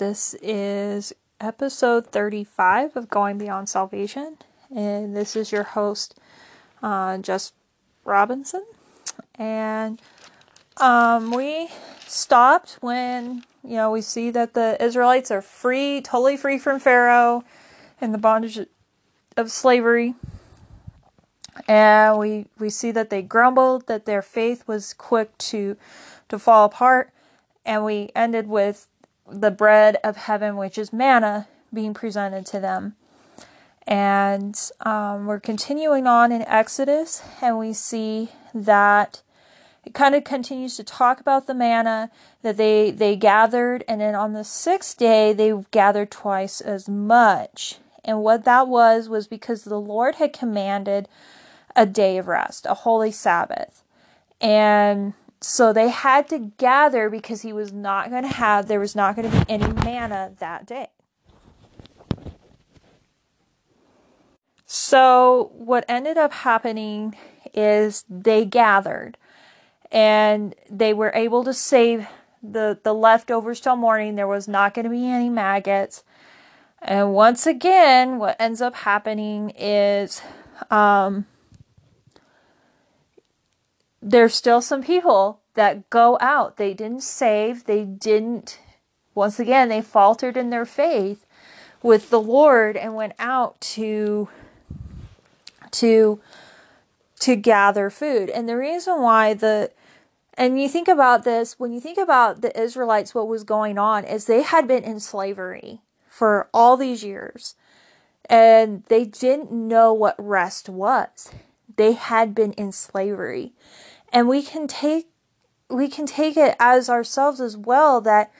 This is episode 35 of Going Beyond Salvation, and this is your host, uh, Jess Robinson. And um, we stopped when you know we see that the Israelites are free, totally free from Pharaoh and the bondage of slavery. And we we see that they grumbled, that their faith was quick to to fall apart, and we ended with the bread of heaven, which is manna, being presented to them. And um, we're continuing on in Exodus, and we see that it kind of continues to talk about the manna that they they gathered, and then on the sixth day they gathered twice as much. And what that was was because the Lord had commanded a day of rest, a holy Sabbath, and so they had to gather because he was not going to have, there was not going to be any manna that day. So what ended up happening is they gathered and they were able to save the, the leftovers till morning. There was not going to be any maggots. And once again, what ends up happening is um, there's still some people that go out. They didn't save. They didn't, once again, they faltered in their faith with the Lord and went out to, to, to gather food. And the reason why the, and you think about this, when you think about the Israelites, what was going on is they had been in slavery for all these years and they didn't know what rest was. They had been in slavery and we can take we can take it as ourselves as well that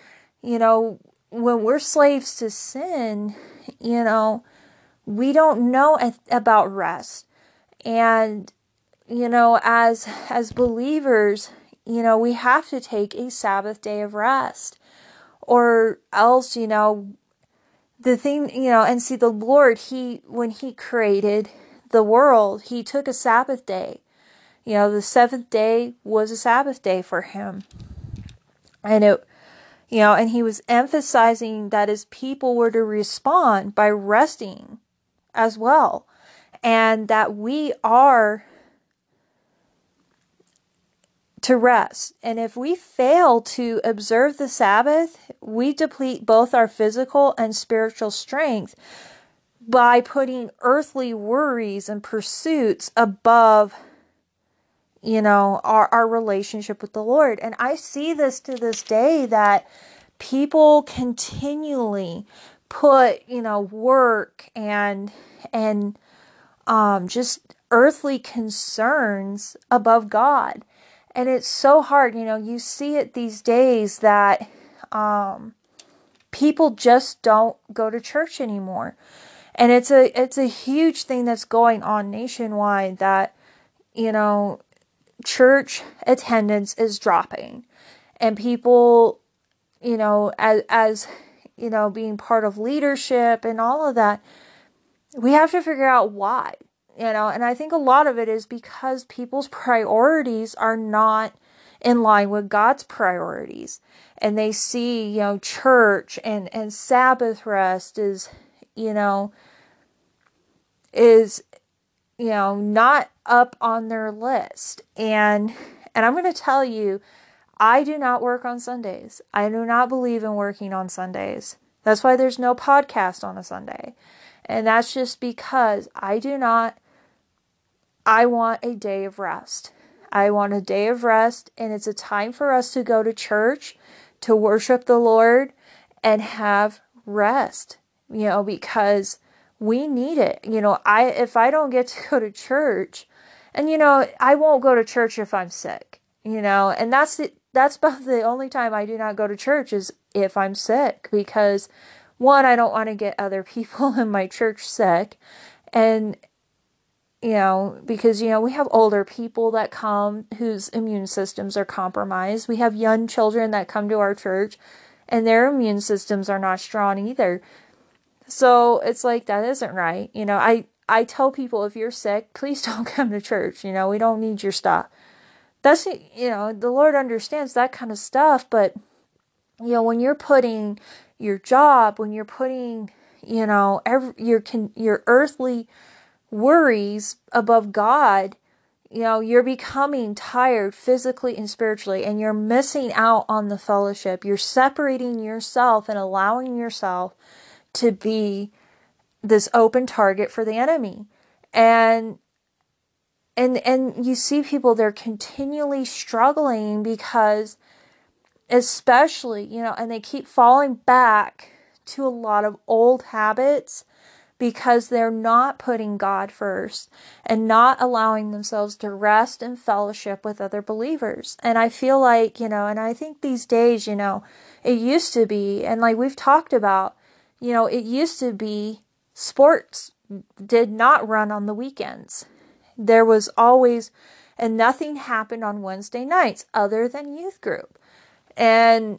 you know when we're slaves to sin you know we don't know about rest. And you know as as believers you know we have to take a sabbath day of rest. Or else you know the thing you know and see the lord he when he created the world he took a sabbath day you know, the seventh day was a Sabbath day for him. And it, you know, and he was emphasizing that his people were to respond by resting as well. And that we are to rest. And if we fail to observe the Sabbath, we deplete both our physical and spiritual strength by putting earthly worries and pursuits above you know, our, our relationship with the Lord. And I see this to this day that people continually put, you know, work and, and, um, just earthly concerns above God. And it's so hard, you know, you see it these days that, um, people just don't go to church anymore. And it's a, it's a huge thing that's going on nationwide that, you know, church attendance is dropping. And people you know as as you know being part of leadership and all of that we have to figure out why you know? And i think a lot of it is because people's priorities are not in line with god's priorities. And they see you know church and and sabbath rest is you know is you know, not up on their list. And and I'm going to tell you, I do not work on Sundays. I do not believe in working on Sundays. That's why there's no podcast on a Sunday. And that's just because I do not I want a day of rest. I want a day of rest and it's a time for us to go to church, to worship the Lord and have rest. You know, because we need it. You know, I if I don't get to go to church, and you know, I won't go to church if I'm sick. You know, and that's the that's about the only time I do not go to church is if I'm sick because one, I don't want to get other people in my church sick, and you know, because, you know, we have older people that come whose immune systems are compromised. We have young children that come to our church and their immune systems are not strong either. So it's like that isn't right. You know, I I tell people if you're sick, please don't come to church. You know, we don't need your stuff. That's you know, the Lord understands that kind of stuff, but you know, when you're putting your job, when you're putting, you know, every, your can your earthly worries above God, you know, you're becoming tired physically and spiritually, and you're missing out on the fellowship. You're separating yourself and allowing yourself to be this open target for the enemy. And and and you see people they're continually struggling because especially, you know, and they keep falling back to a lot of old habits because they're not putting God first and not allowing themselves to rest and fellowship with other believers. And I feel like, you know, and I think these days, you know, it used to be, and like we've talked about, you know, it used to be sports did not run on the weekends. There was always, and nothing happened on Wednesday nights other than youth group. And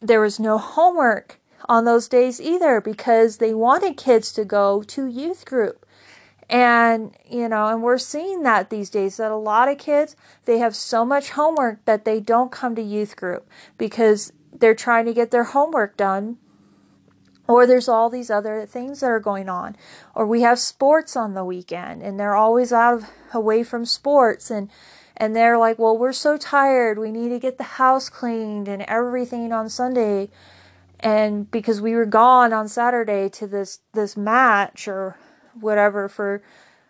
there was no homework on those days either because they wanted kids to go to youth group. And, you know, and we're seeing that these days that a lot of kids, they have so much homework that they don't come to youth group because they're trying to get their homework done. Or there's all these other things that are going on. Or we have sports on the weekend and they're always out of away from sports and and they're like, "Well, we're so tired. We need to get the house cleaned and everything on Sunday." and because we were gone on Saturday to this this match or whatever for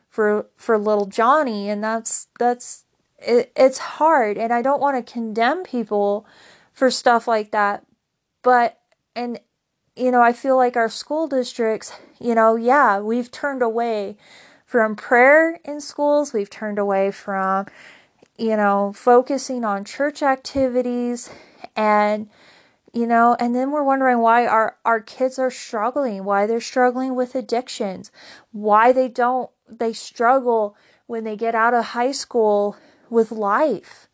for for little Johnny and that's that's it, it's hard and I don't want to condemn people for stuff like that but and you know I feel like our school districts you know yeah we've turned away from prayer in schools. We've turned away from you know focusing on church activities and you know and then we're wondering why our our kids are struggling why they're struggling with addictions why they don't they struggle when they get out of high school with life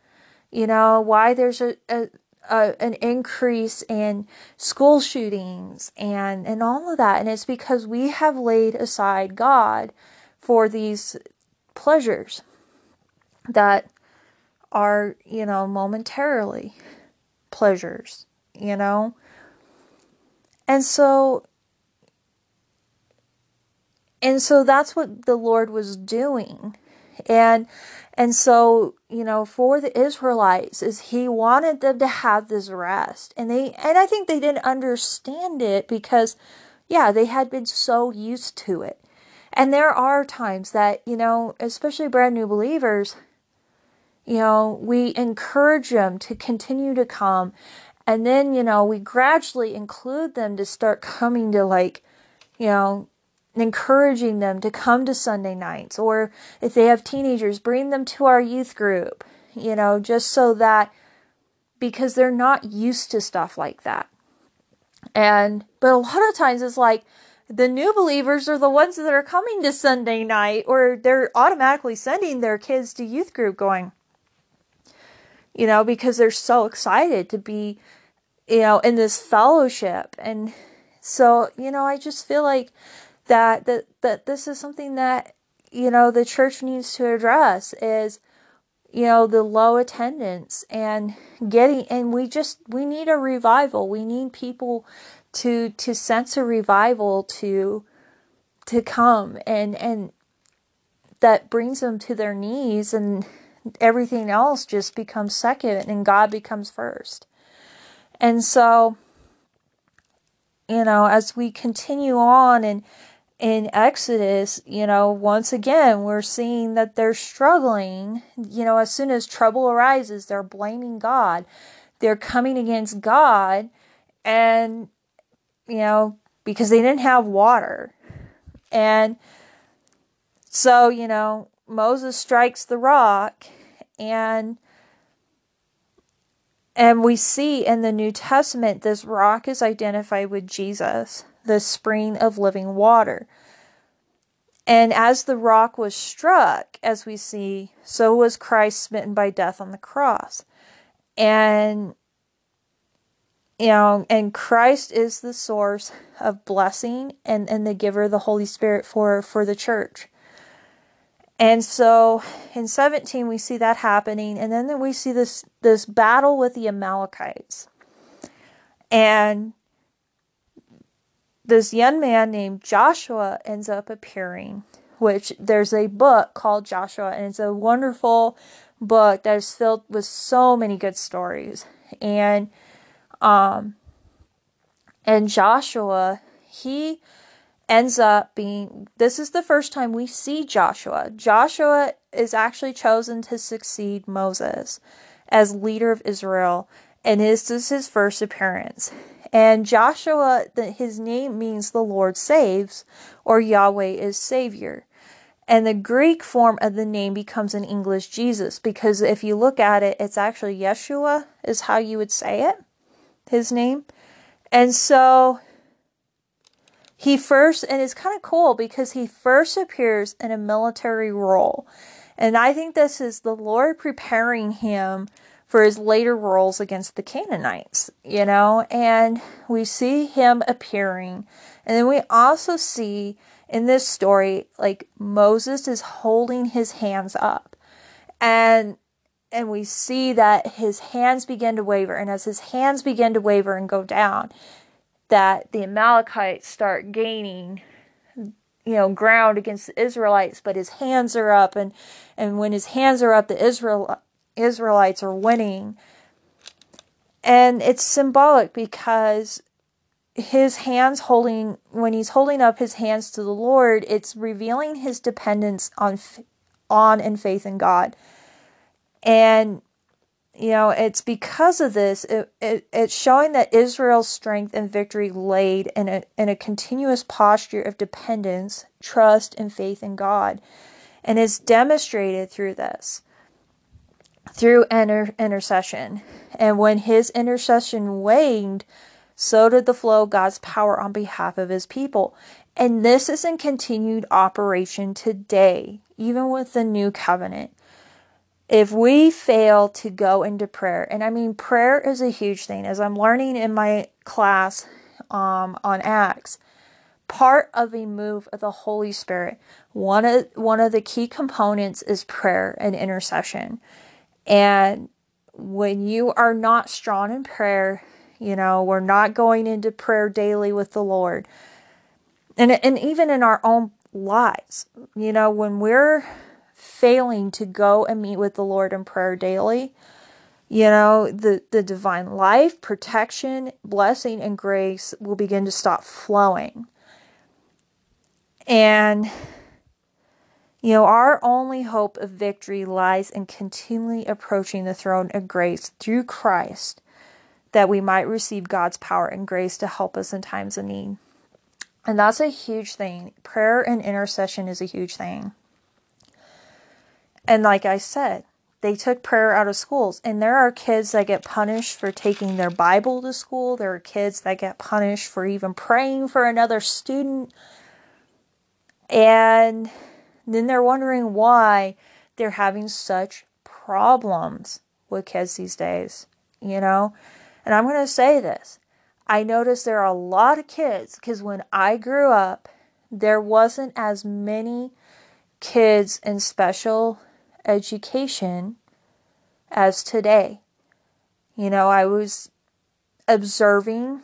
you know why there's a, a, a an increase in school shootings and and all of that and it's because we have laid aside god for these pleasures that are you know momentarily pleasures you know? And so and so that's what the Lord was doing. And and so, you know, for the Israelites is he wanted them to have this rest. And they and I think they didn't understand it because yeah, they had been so used to it. And there are times that, you know, especially brand new believers, you know, we encourage them to continue to come and then, you know, we gradually include them to start coming to like, you know, encouraging them to come to Sunday nights. Or if they have teenagers, bring them to our youth group, you know, just so that because they're not used to stuff like that. And, but a lot of times it's like, the new believers are the ones that are coming to Sunday night, or they're automatically sending their kids to youth group going, you know, because they're so excited to be you know, in this fellowship. And so, you know, I just feel like that that that this is something that you know the church needs to address is you know the low attendance and getting and we just we need a revival. We need people to to sense a revival to to come and and that brings them to their knees and everything else just becomes second and God becomes first. And so, you know, as we continue on and in Exodus, you know, once again, we're seeing that they're struggling. You know, as soon as trouble arises, they're blaming God. They're coming against God, and, you know, because they didn't have water. And so, you know, Moses strikes the rock, and and we see in the New Testament this rock is identified with Jesus, the spring of living water. And as the rock was struck, as we see, so was Christ smitten by death on the cross. And you know, and Christ is the source of blessing and, and the giver of the Holy Spirit for, for the church. And so in 17 we see that happening and then we see this this battle with the Amalekites. And this young man named Joshua ends up appearing, which there's a book called Joshua, and it's a wonderful book that is filled with so many good stories. And um and Joshua, he ends up being this is the first time we see Joshua. Joshua is actually chosen to succeed Moses as leader of Israel, and this is his first appearance. And Joshua, his name means the Lord saves, or Yahweh is Savior. And the Greek form of the name becomes in English Jesus, because if you look at it, it's actually Yeshua, is how you would say it, his name. And so he first, and it's kind of cool because he first appears in a military role. And I think this is the Lord preparing him for his later roles against the Canaanites, you know, and we see him appearing. And then we also see in this story, like Moses is holding his hands up. And and we see that his hands begin to waver. And as his hands begin to waver and go down, that the Amalekites start gaining you know ground against the Israelites but his hands are up and and when his hands are up the Israel Israelites are winning. And it's symbolic because his hands holding when he's holding up his hands to the Lord it's revealing his dependence on on and faith in God. And you know, it's because of this, it, it, it's showing that Israel's strength and victory laid in a, in a continuous posture of dependence, trust, and faith in God. And is demonstrated through this, through inter- intercession. And when his intercession waned, so did the flow of God's power on behalf of his people. And this is in continued operation today, even with the new covenant if we fail to go into prayer, and I mean, prayer is a huge thing, as I'm learning in my class um, on Acts, part of a move of the Holy Spirit, one of, one of the key components is prayer and intercession. And when you are not strong in prayer, you know, we're not going into prayer daily with the Lord. And, and even in our own lives, you know, when we're failing to go and meet with the Lord in prayer daily, you know, the, the divine life, protection, blessing, and grace will begin to stop flowing. And, you know, our only hope of victory lies in continually approaching the throne of grace through Christ that we might receive God's power and grace to help us in times of need. And that's a huge thing. Prayer and intercession is a huge thing. And like I said, they took prayer out of schools. And there are kids that get punished for taking their Bible to school. There are kids that get punished for even praying for another student. And then they're wondering why they're having such problems with kids these days, you know? And I'm going to say this. I notice there are a lot of kids because when I grew up, there wasn't as many kids in special education as today. You know, I was observing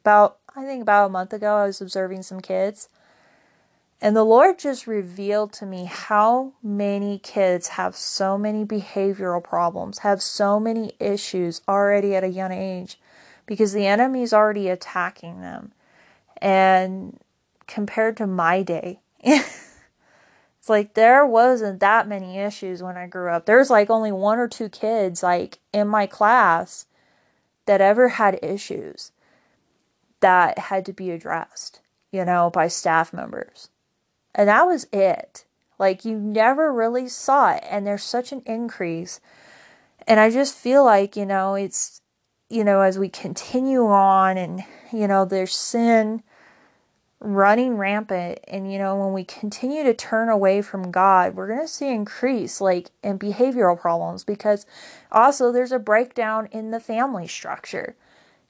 about, I think about a month ago, I was observing some kids. And the Lord just revealed to me how many kids have so many behavioral problems, have so many issues already at a young age because the enemy is already attacking them. And compared to my day, It's like there wasn't that many issues when I grew up. There's like only one or two kids like in my class that ever had issues that had to be addressed, you know, by staff members. And that was it. Like you never really saw it and there's such an increase. And I just feel like, you know, it's you know, as we continue on and you know, there's sin running rampant and you know when we continue to turn away from god we're going to see increase like in behavioral problems because also there's a breakdown in the family structure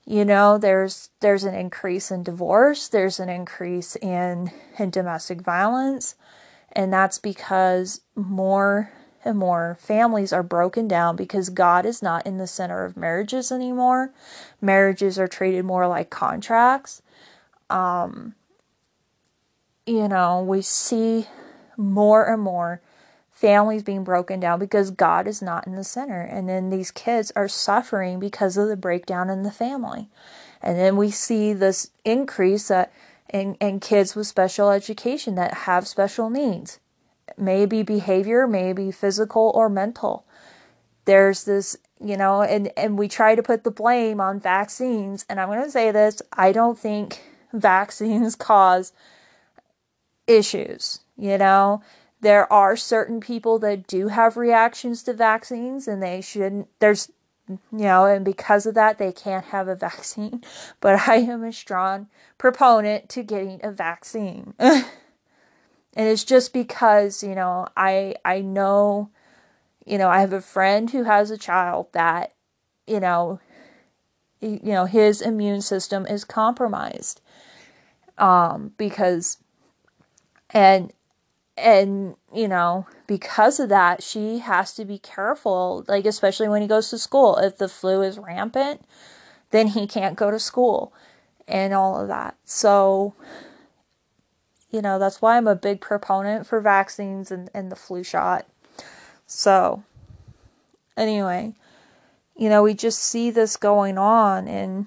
you know there's there's an increase in divorce there's an increase in in domestic violence and that's because more and more families are broken down because God is not in the center of marriages anymore. Marriages are treated more like contracts. Um, you know, we see more and more families being broken down because God is not in the center. And then these kids are suffering because of the breakdown in the family. And then we see this increase that in, in kids with special education that have special needs. Maybe behavior, maybe physical or mental. There's this, you know, and, and we try to put the blame on vaccines. And I'm going to say this I don't think vaccines cause issues, you know. There are certain people that do have reactions to vaccines and they shouldn't, there's, you know, and because of that, they can't have a vaccine. But I am a strong proponent to getting a vaccine. and it's just because, you know, I, I know, you know, I have a friend who has a child that, you know, you know, his immune system is compromised. Um, because, and and you know because of that she has to be careful like especially when he goes to school. If the flu is rampant then he can't go to school and all of that. So you know that's why i'm a big proponent for vaccines and, and the flu shot. So anyway you know we just see this going on and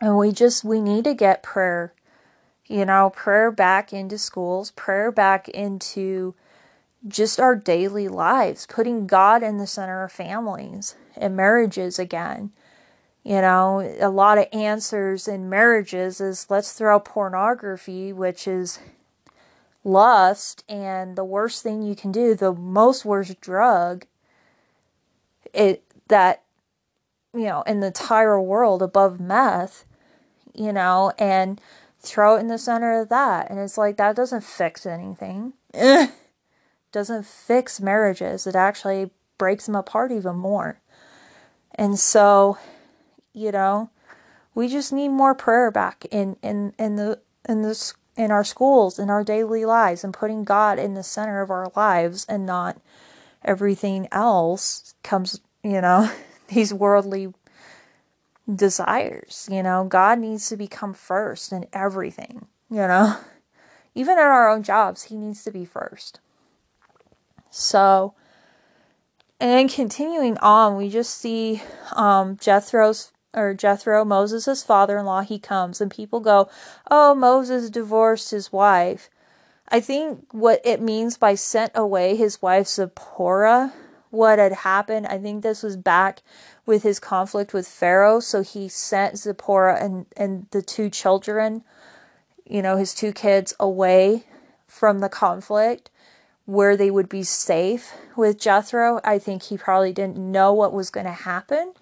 and we just we need to get prayer you know, prayer back into schools, prayer back into just our daily lives, putting God in the center of families and marriages again. You know, a lot of answers in marriages is let's throw pornography, which is lust and the worst thing you can do, the most worst drug it that you know, in the entire world above meth, you know, and throw it in the center of that. And it's like, that doesn't fix anything. Eh. doesn't fix marriages. It actually breaks them apart even more. And so, you know, we just need more prayer back in, in, in the, in this, in our schools, in our daily lives, and putting God in the center of our lives and not everything else comes, you know, these worldly desires. You know, God needs to become first in everything, you know. Even in our own jobs, He needs to be first. So, and continuing on, we just see um, Jethro's or Jethro, Moses' father in law, he comes and people go, Oh, Moses divorced his wife. I think what it means by sent away his wife Zipporah, what had happened, I think this was back with his conflict with Pharaoh. So he sent Zipporah and, and the two children, you know, his two kids away from the conflict where they would be safe with Jethro. I think he probably didn't know what was going to happen.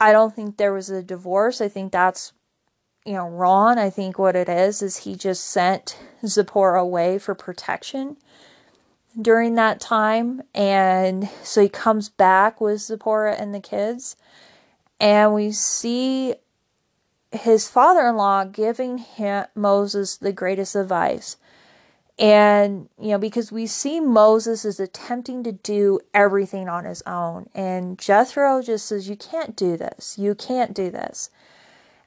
I don't think there was a divorce. I think that's, you know, wrong. I think what it is is he just sent Zipporah away for protection during that time. And so he comes back with Zipporah and the kids. And we see his father in law giving him, Moses the greatest advice. And, you know, because we see Moses is attempting to do everything on his own. And Jethro just says, You can't do this. You can't do this.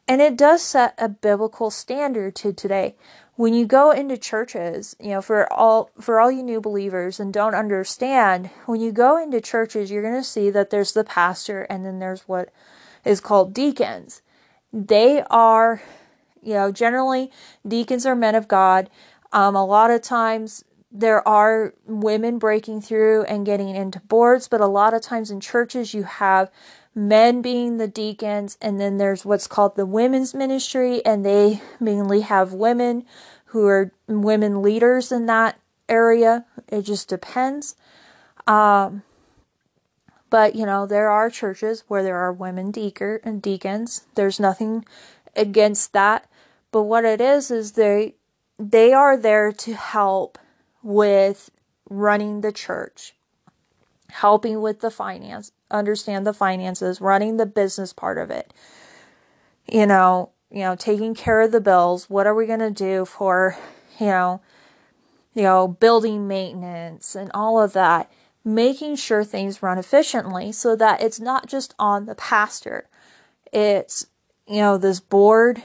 And it does set a biblical standard to today when you go into churches, you know, for all for all you new believers and don't understand, when you go into churches, you're going to see that there's the pastor and then there's what is called deacons. They are, you know, generally deacons are men of God. Um, a lot of times there are women breaking through and getting into boards, but a lot of times in churches you have men being the deacons, and then there's what's called the women's ministry, and they mainly have women who are women leaders in that area. It just depends. Um, but you know, there are churches where there are women deacon and deacons. There's nothing against that. But what it is is they they are there to help with running the church, helping with the finance, understand the finances, running the business part of it. You know, you know, taking care of the bills. What are we going to do for, you know, you know, building maintenance and all of that. making sure things run efficiently so that it's not just on the pastor. It's, you know, this board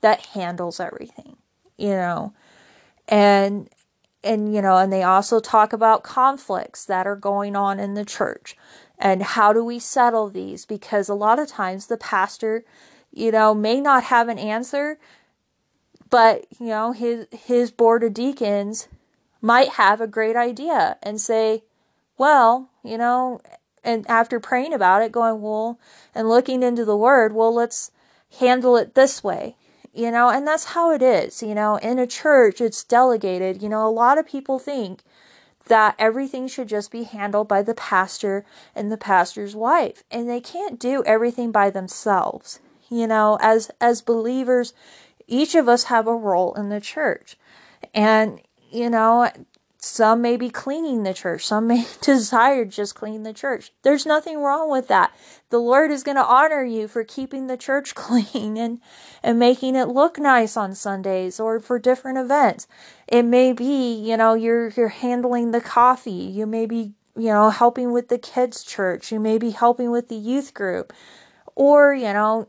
that handles everything, you know. And and you know, and they also talk about conflicts that are going on in the church and how do we settle these? Because a lot of times the pastor, you know, may not have an answer, but you know, his his board of deacons might have a great idea and say, well, you know, and after praying about it, going, well, and looking into the word, well, let's handle it this way, you know, and that's how it is, you know, in a church, it's delegated. You know, a lot of people think that everything should just be handled by the pastor and the pastor's wife, and they can't do everything by themselves. You know, as as believers, each of us have a role in the church. And you know, some may be cleaning the church. Some may desire just clean the church. There's nothing wrong with that. The Lord is going to honor you for keeping the church clean and, and making it look nice on Sundays or for different events. It may be, you know, you're, you're handling the coffee. You may be, you know, helping with the kids' church. You may be helping with the youth group. Or, you know,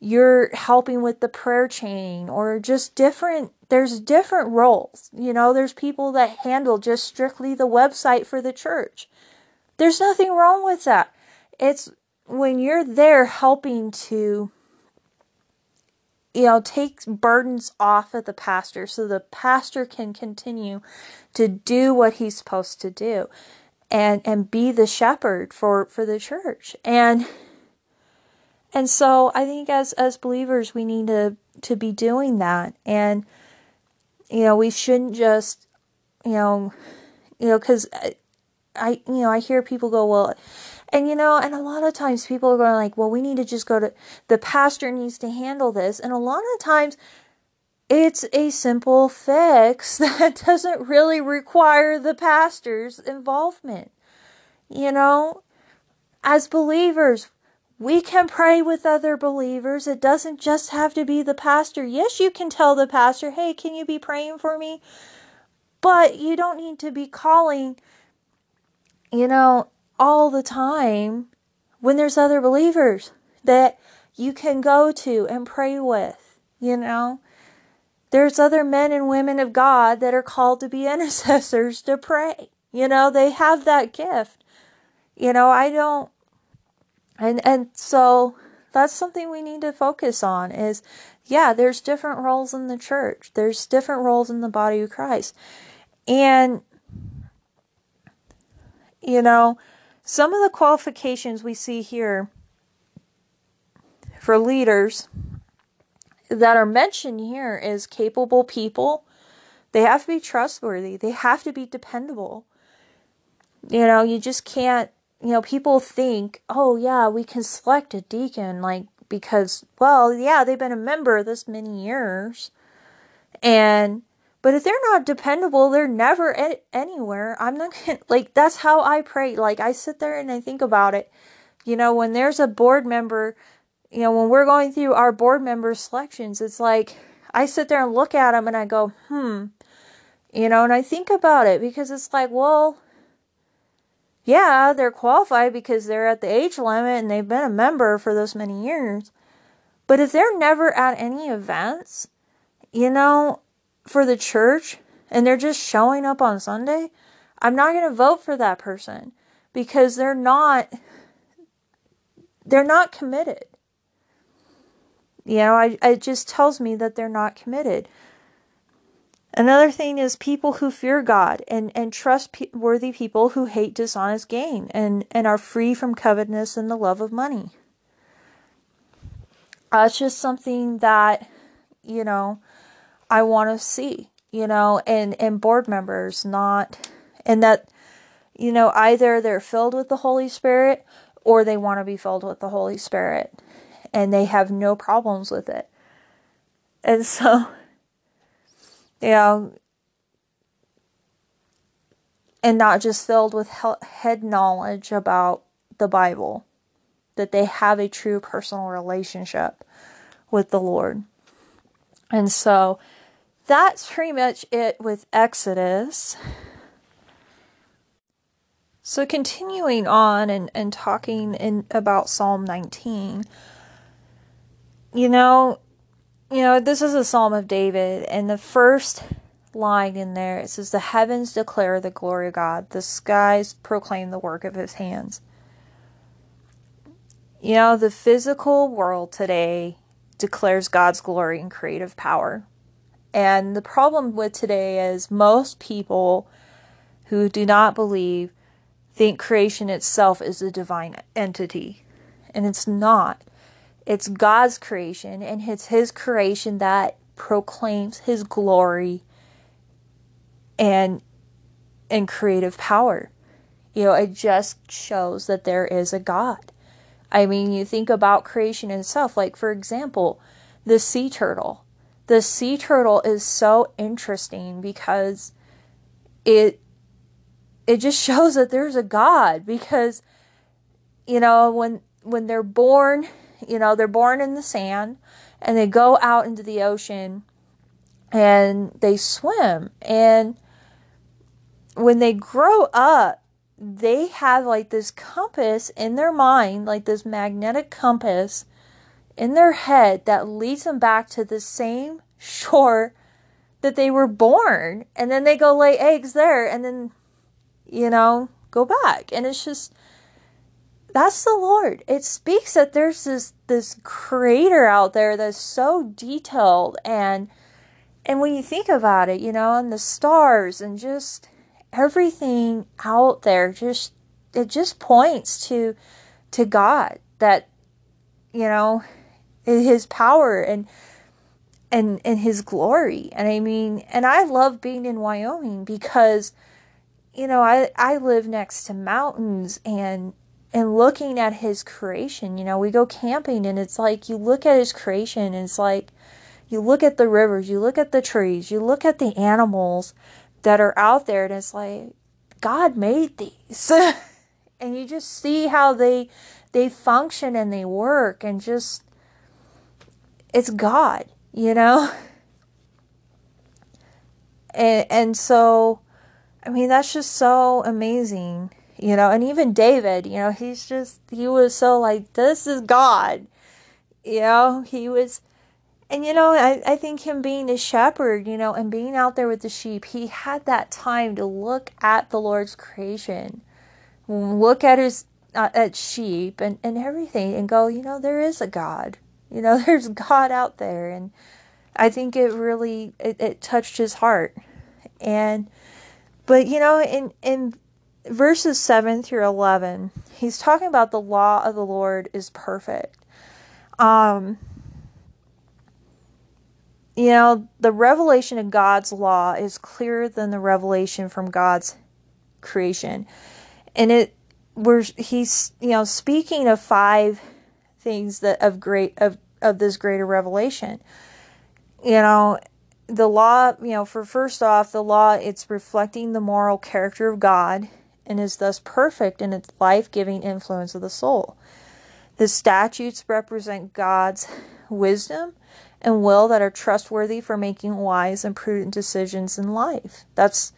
you're helping with the prayer chain or just different there's different roles. You know there's people that handle just strictly the website for the church. There's nothing wrong with that. It's when you're there helping to you know take burdens off of the pastor so the pastor can continue to do what he's supposed to do and and be the shepherd for for the church. And and so I think as as believers we need to to be doing that. And you know we shouldn't just you know you know cuz I, uh, I you know I hear people go well and you know and a lot of times people are going like well we need to just go to the pastor needs to handle this. And a lot of times it's a simple fix that doesn't really require the pastor's involvement. You know as believers we can pray with other believers. It doesn't just have to be the pastor. Yes, you can tell the pastor, hey, can you be praying for me? But you don't need to be calling, you know, all the time when there's other believers that you can go to and pray with, you know. There's other men and women of God that are called to be intercessors to pray. You know, they have that gift. You know, I don't and and so that's something we need to focus on is yeah there's different roles in the church. There's different roles in the body of christ. And you know some of the qualifications we see here for leaders that are mentioned here is capable people. They have to be trustworthy. They have to be dependable. You know you just can't you know, people think, oh, yeah, we can select a deacon, like, because, well, yeah, they've been a member this many years. And, but if they're not dependable, they're never anywhere. I'm not gonna, like, that's how I pray. Like, I sit there and I think about it. You know, when there's a board member, you know, when we're going through our board member selections, it's like, I sit there and look at them and I go, hmm, you know, and I think about it because it's like, well, yeah, they're qualified because they're at the age limit and they've been a member for those many years. But if they're never at any events, you know, for the church and they're just showing up on Sunday, I'm not going to vote for that person because they're not they're not committed. You know, I it just tells me that they're not committed. Another thing is people who fear God and, and trustworthy people who hate dishonest gain and, and are free from covetousness and the love of money. That's just something that, you know, I want to see, you know, and, and board members, not, and that, you know, either they're filled with the Holy Spirit or they want to be filled with the Holy Spirit and they have no problems with it. And so, you know, and not just filled with head knowledge about the Bible, that they have a true personal relationship with the Lord. And so that's pretty much it with Exodus. So continuing on and, and talking in about Psalm 19, you know, you know, this is a Psalm of David, and the first line in there it says, The heavens declare the glory of God, the skies proclaim the work of his hands. You know, the physical world today declares God's glory and creative power. And the problem with today is most people who do not believe think creation itself is a divine entity. And it's not. It's God's creation, and it's His creation that proclaims His glory and and creative power. You know, it just shows that there is a God. I mean, you think about creation itself, like for example, the sea turtle. The sea turtle is so interesting because it it just shows that there's a God because you know when when they're born, you know, they're born in the sand and they go out into the ocean and they swim and when they grow up they have like this compass in their mind, like this magnetic compass in their head that leads them back to the same shore that they were born. And then they go lay eggs there and then you know, go back. And it's just that's the Lord. It speaks that there's this this creator out there that's so detailed and and when you think about it, you know, and the stars and just everything out there just it just points to to God that you know his power and and and his glory. And I mean, and I love being in Wyoming because you know, I, I live next to mountains and and looking at his creation, you know, we go camping and it's like you look at his creation and it's like you look at the rivers, you look at the trees, you look at the animals that are out there and it's like God made these. and you just see how they they function and they work and just it's God, you know? And and so I mean, that's just so amazing, you know. And even David, you know, he's just, he was so like, this is God, you know, he was, and you know, I, I think him being a shepherd, you know, and being out there with the sheep, he had that time to look at the Lord's creation, look at his, uh, at sheep and, and everything and go, you know, there is a God, you know, there's God out there. And I think it really, it, it touched his heart. And, but you know, in in verses 7 through 11, he's talking about the law of the Lord is perfect. Um you know, the revelation of God's law is clearer than the revelation from God's creation. And it we're he's you know speaking of five things that of great of of this greater revelation. You know, the law, you know, for first off, the law, it's reflecting the moral character of God and is thus perfect in its life giving influence of the soul. The statutes represent God's wisdom and will that are trustworthy for making wise and prudent decisions in life. That's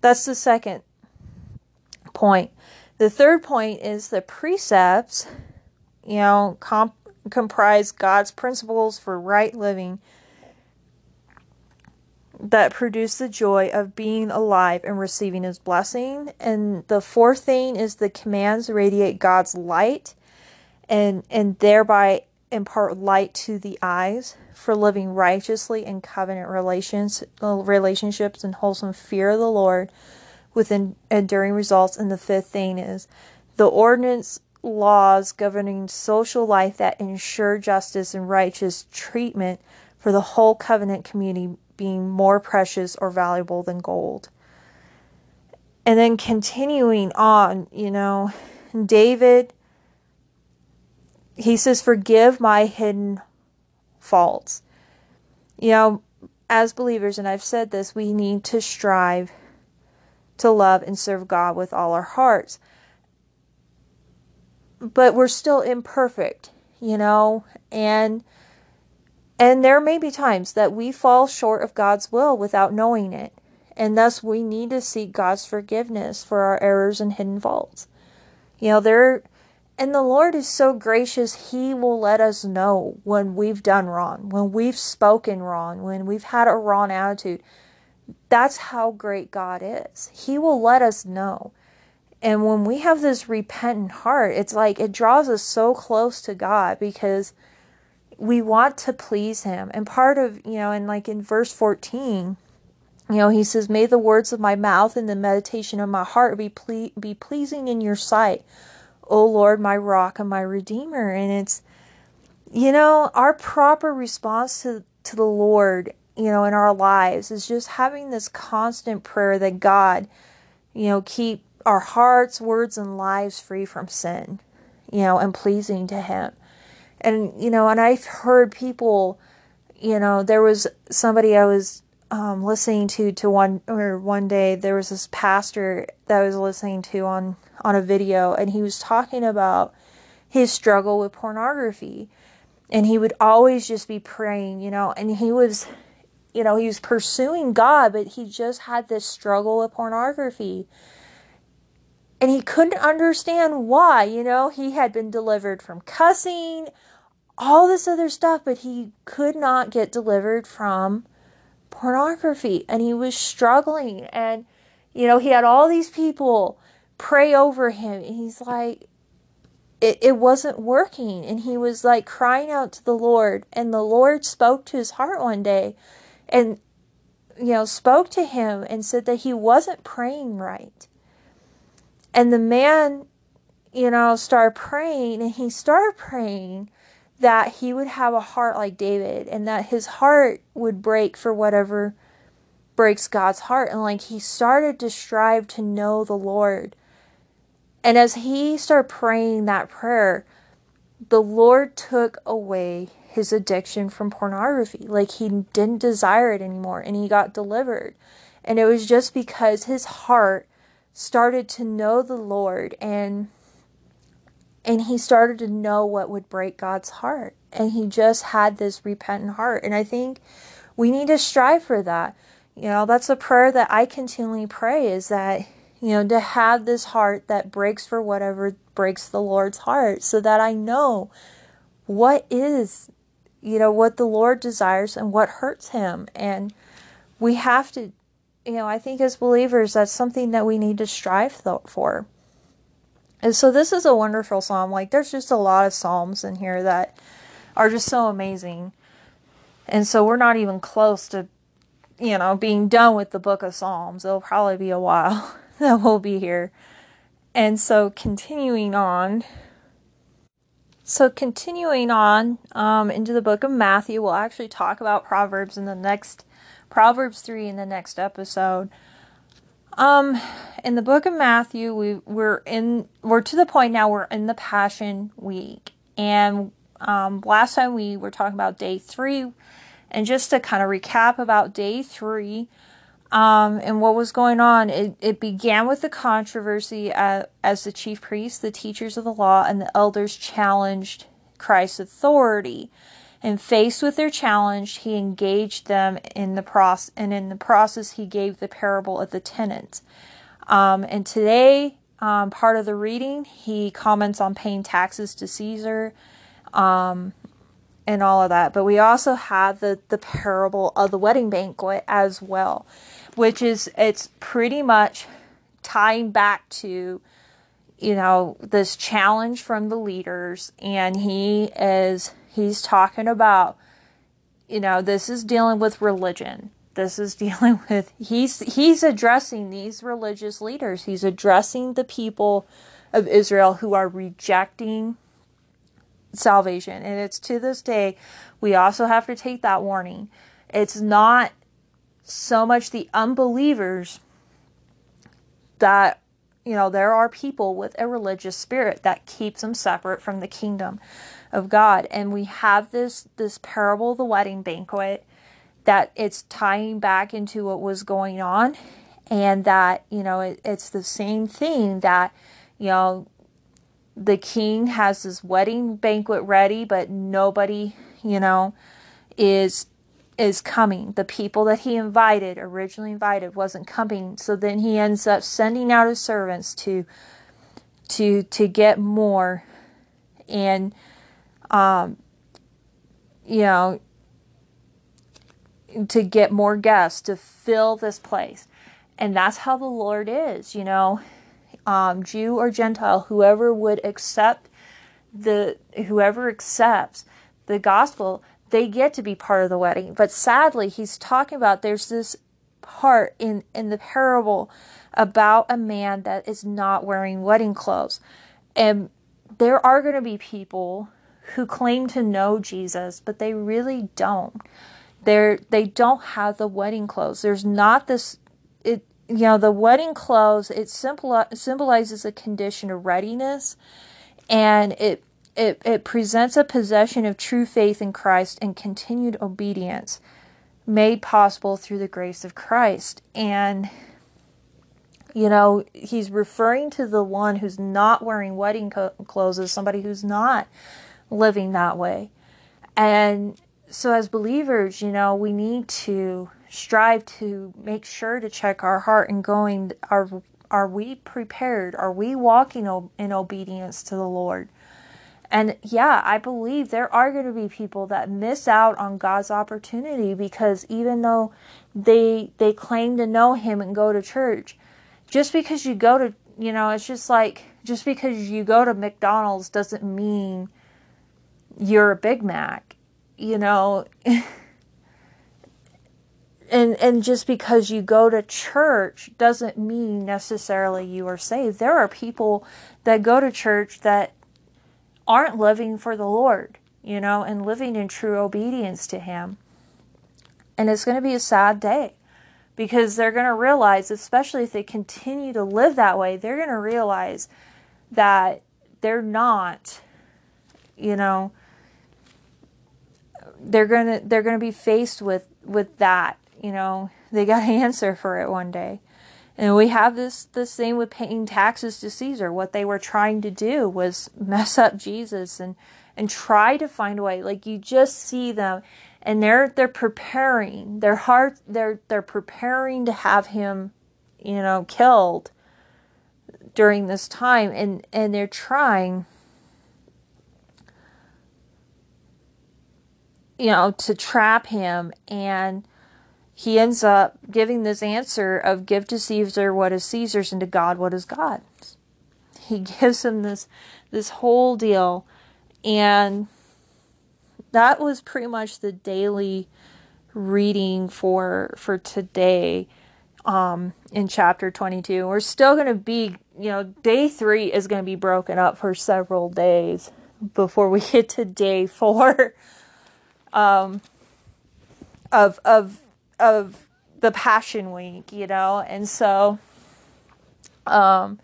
that's the second point. The third point is the precepts, you know, comp- comprise God's principles for right living that produce the joy of being alive and receiving his blessing. And the fourth thing is the commands radiate God's light and and thereby impart light to the eyes for living righteously in covenant relations uh, relationships and wholesome fear of the Lord with enduring results. And the fifth thing is the ordinance laws governing social life that ensure justice and righteous treatment for the whole covenant community being more precious or valuable than gold. And then continuing on, you know, David, he says, Forgive my hidden faults. You know, as believers, and I've said this, we need to strive to love and serve God with all our hearts. But we're still imperfect, you know, and and there may be times that we fall short of God's will without knowing it. And thus we need to seek God's forgiveness for our errors and hidden faults. You know, there and the Lord is so gracious, He will let us know when we've done wrong, when we've spoken wrong, when we've had a wrong attitude. That's how great God is. He will let us know. And when we have this repentant heart, it's like it draws us so close to God because we want to please Him. And part of, you know, and like in verse 14, you know, He says, May the words of my mouth and the meditation of my heart be, ple- be pleasing in your sight O Lord, my rock and my redeemer. And it's, you know, our proper response to, to the Lord, you know, in our lives is just having this constant prayer that God, you know, keep our hearts, words, and lives free from sin, you know, and pleasing to Him. And, you know, and I've heard people, you know, there was somebody I was um, listening to to one or one day there was this pastor that I was listening to on on a video and he was talking about his struggle with pornography. And he would always just be praying you know and he was you know he was pursuing God but he just had this struggle with pornography. And he couldn't understand why you know? He had been delivered from cussing all this other stuff but he could not get delivered from pornography and he was struggling and you know he had all these people pray over him and he's like it, it wasn't working and he was like crying out to the lord and the lord spoke to his heart one day and you know spoke to him and said that he wasn't praying right. And the man you know started praying and he started praying that he would have a heart like David and that his heart would break for whatever breaks God's heart. And like he started to strive to know the Lord. And as he started praying that prayer, the Lord took away his addiction from pornography. Like he didn't desire it anymore and he got delivered. And it was just because his heart started to know the Lord and and he started to know what would break God's heart. And he just had this repentant heart. And I think we need to strive for that. You know, that's a prayer that I continually pray is that, you know, to have this heart that breaks for whatever breaks the Lord's heart so that I know what is, you know, what the Lord desires and what hurts him. And we have to, you know, I think as believers, that's something that we need to strive for. And so this is a wonderful psalm. Like there's just a lot of psalms in here that are just so amazing. And so we're not even close to you know being done with the book of Psalms. It'll probably be a while that we'll be here. And so continuing on so continuing on um, into the book of Matthew, we'll actually talk about Proverbs in the next Proverbs 3 in the next episode. Um, in the book of Matthew, we we're in we're to the point now we're in the Passion Week, and um, last time we were talking about day three, and just to kind of recap about day three, um, and what was going on, it, it began with the controversy uh, as the chief priests, the teachers of the law, and the elders challenged Christ's authority. And faced with their challenge, he engaged them in the process, and in the process, he gave the parable of the tenants. Um, and today, um, part of the reading, he comments on paying taxes to Caesar, um, and all of that. But we also have the the parable of the wedding banquet as well, which is it's pretty much tying back to you know this challenge from the leaders, and he is He's talking about, you know, this is dealing with religion. This is dealing with he's he's addressing these religious leaders. He's addressing the people of Israel who are rejecting salvation. And it's to this day we also have to take that warning. It's not so much the unbelievers that you know there are people with a religious spirit that keeps them separate from the kingdom of God. And we have this this parable the wedding banquet that it's tying back into what was going on and that, you know, it, it's the same thing that, you know, the king has this wedding banquet ready, but nobody, you know, is is coming. The people that he invited, originally invited, wasn't coming. So then he ends up sending out his servants to to to get more and um you know to get more guests to fill this place. And that's how the Lord is, you know. Um, Jew or Gentile, whoever would accept the whoever accepts the gospel, they get to be part of the wedding. But sadly, he's talking about there's this part in in the parable about a man that is not wearing wedding clothes. And there are going to be people who claim to know Jesus, but they really don't. They're they don't have the wedding clothes. There's not this it you know the wedding clothes it symbol, symbolizes a condition of readiness and it it it presents a possession of true faith in Christ and continued obedience made possible through the grace of Christ and you know he's referring to the one who's not wearing wedding co- clothes as somebody who's not living that way and so as believers, you know, we need to strive to make sure to check our heart and going are are we prepared? Are we walking in obedience to the Lord? And yeah, I believe there are going to be people that miss out on God's opportunity because even though they they claim to know him and go to church, just because you go to, you know, it's just like just because you go to McDonald's doesn't mean you're a Big Mac you know? And and just because you go to church doesn't mean necessarily you are saved. There are people that go to church that aren't living for the lord you know and living in true obedience to him. And it's going to be a sad day because they're going to realize especially if they continue to live that way they're going to realize that they're not you know they're gonna they're gonna be faced with with that you know? They got to answer for it one day. And we have this the same with paying taxes to caesar. What they were trying to do was mess up jesus and and try to find a way. Like you just see them and they're they're preparing. Their heart they're they're preparing to have him you know killed during this time. And and they're trying you know, to trap him. And he ends up giving this answer of give to Caesar what is Caesar's and to God what is God's. He gives him this this whole deal and that was pretty much the daily reading for for today um in chapter 22 we're still going to be you know day 3 is going to be broken up for several days before we get to day 4 um, of of of the Passion Week, you know, and so, um,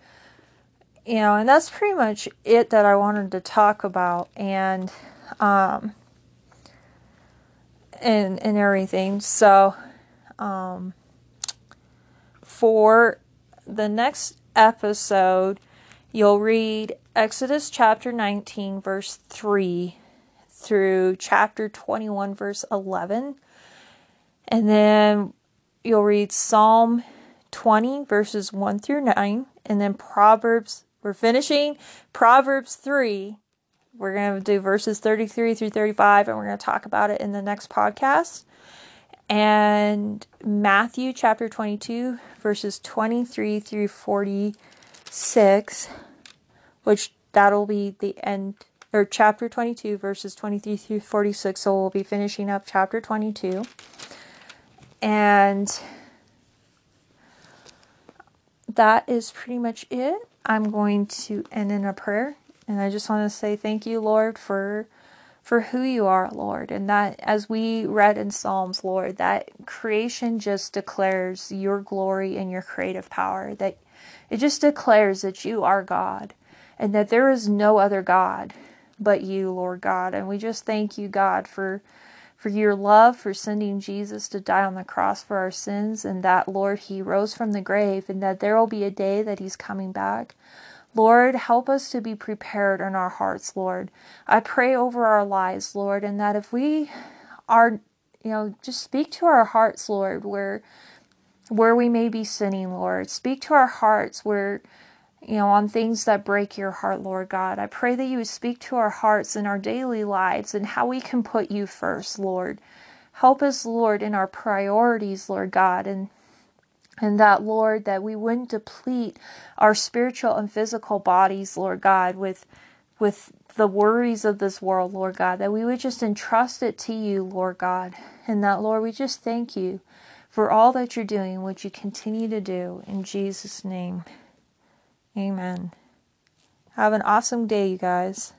you know, and that's pretty much it that I wanted to talk about, and um, and and everything. So, um, for the next episode, you'll read Exodus chapter 19, verse 3 through chapter 21, verse 11. And then you'll read Psalm 20, verses 1 through 9. And then Proverbs, we're finishing Proverbs 3. We're going to do verses 33 through 35, and we're going to talk about it in the next podcast. And Matthew chapter 22, verses 23 through 46, which that'll be the end or chapter 22, verses 23 through 46. So we'll be finishing up chapter 22. And that is pretty much it. I'm going to end in a prayer. And I just want to say thank you, Lord, for for who you are, Lord. And that as we read in Psalms, Lord, that creation just declares your glory and your creative power. That it just declares that you are God and that there is no other God but you, Lord God. And we just thank you, God, for for your love, for sending Jesus to die on the cross for our sins, and that, Lord, he rose from the grave, and that there will be a day that he's coming back. Lord, help us to be prepared in our hearts, Lord. I pray over our lives, Lord, and that if we are you know, just speak to our hearts, Lord, where where we may be sinning, Lord. Speak to our hearts where you know, on things that break your heart, Lord God. I pray that you would speak to our hearts in our daily lives and how we can put you first, Lord. Help us, Lord, in our priorities, Lord God, and and that, Lord, that we wouldn't deplete our spiritual and physical bodies, Lord God, with with the worries of this world, Lord God, that we would just entrust it to you, Lord God. And that, Lord, we just thank you for all that you're doing, what you continue to do. In Jesus' name. Amen. Have an awesome day, you guys.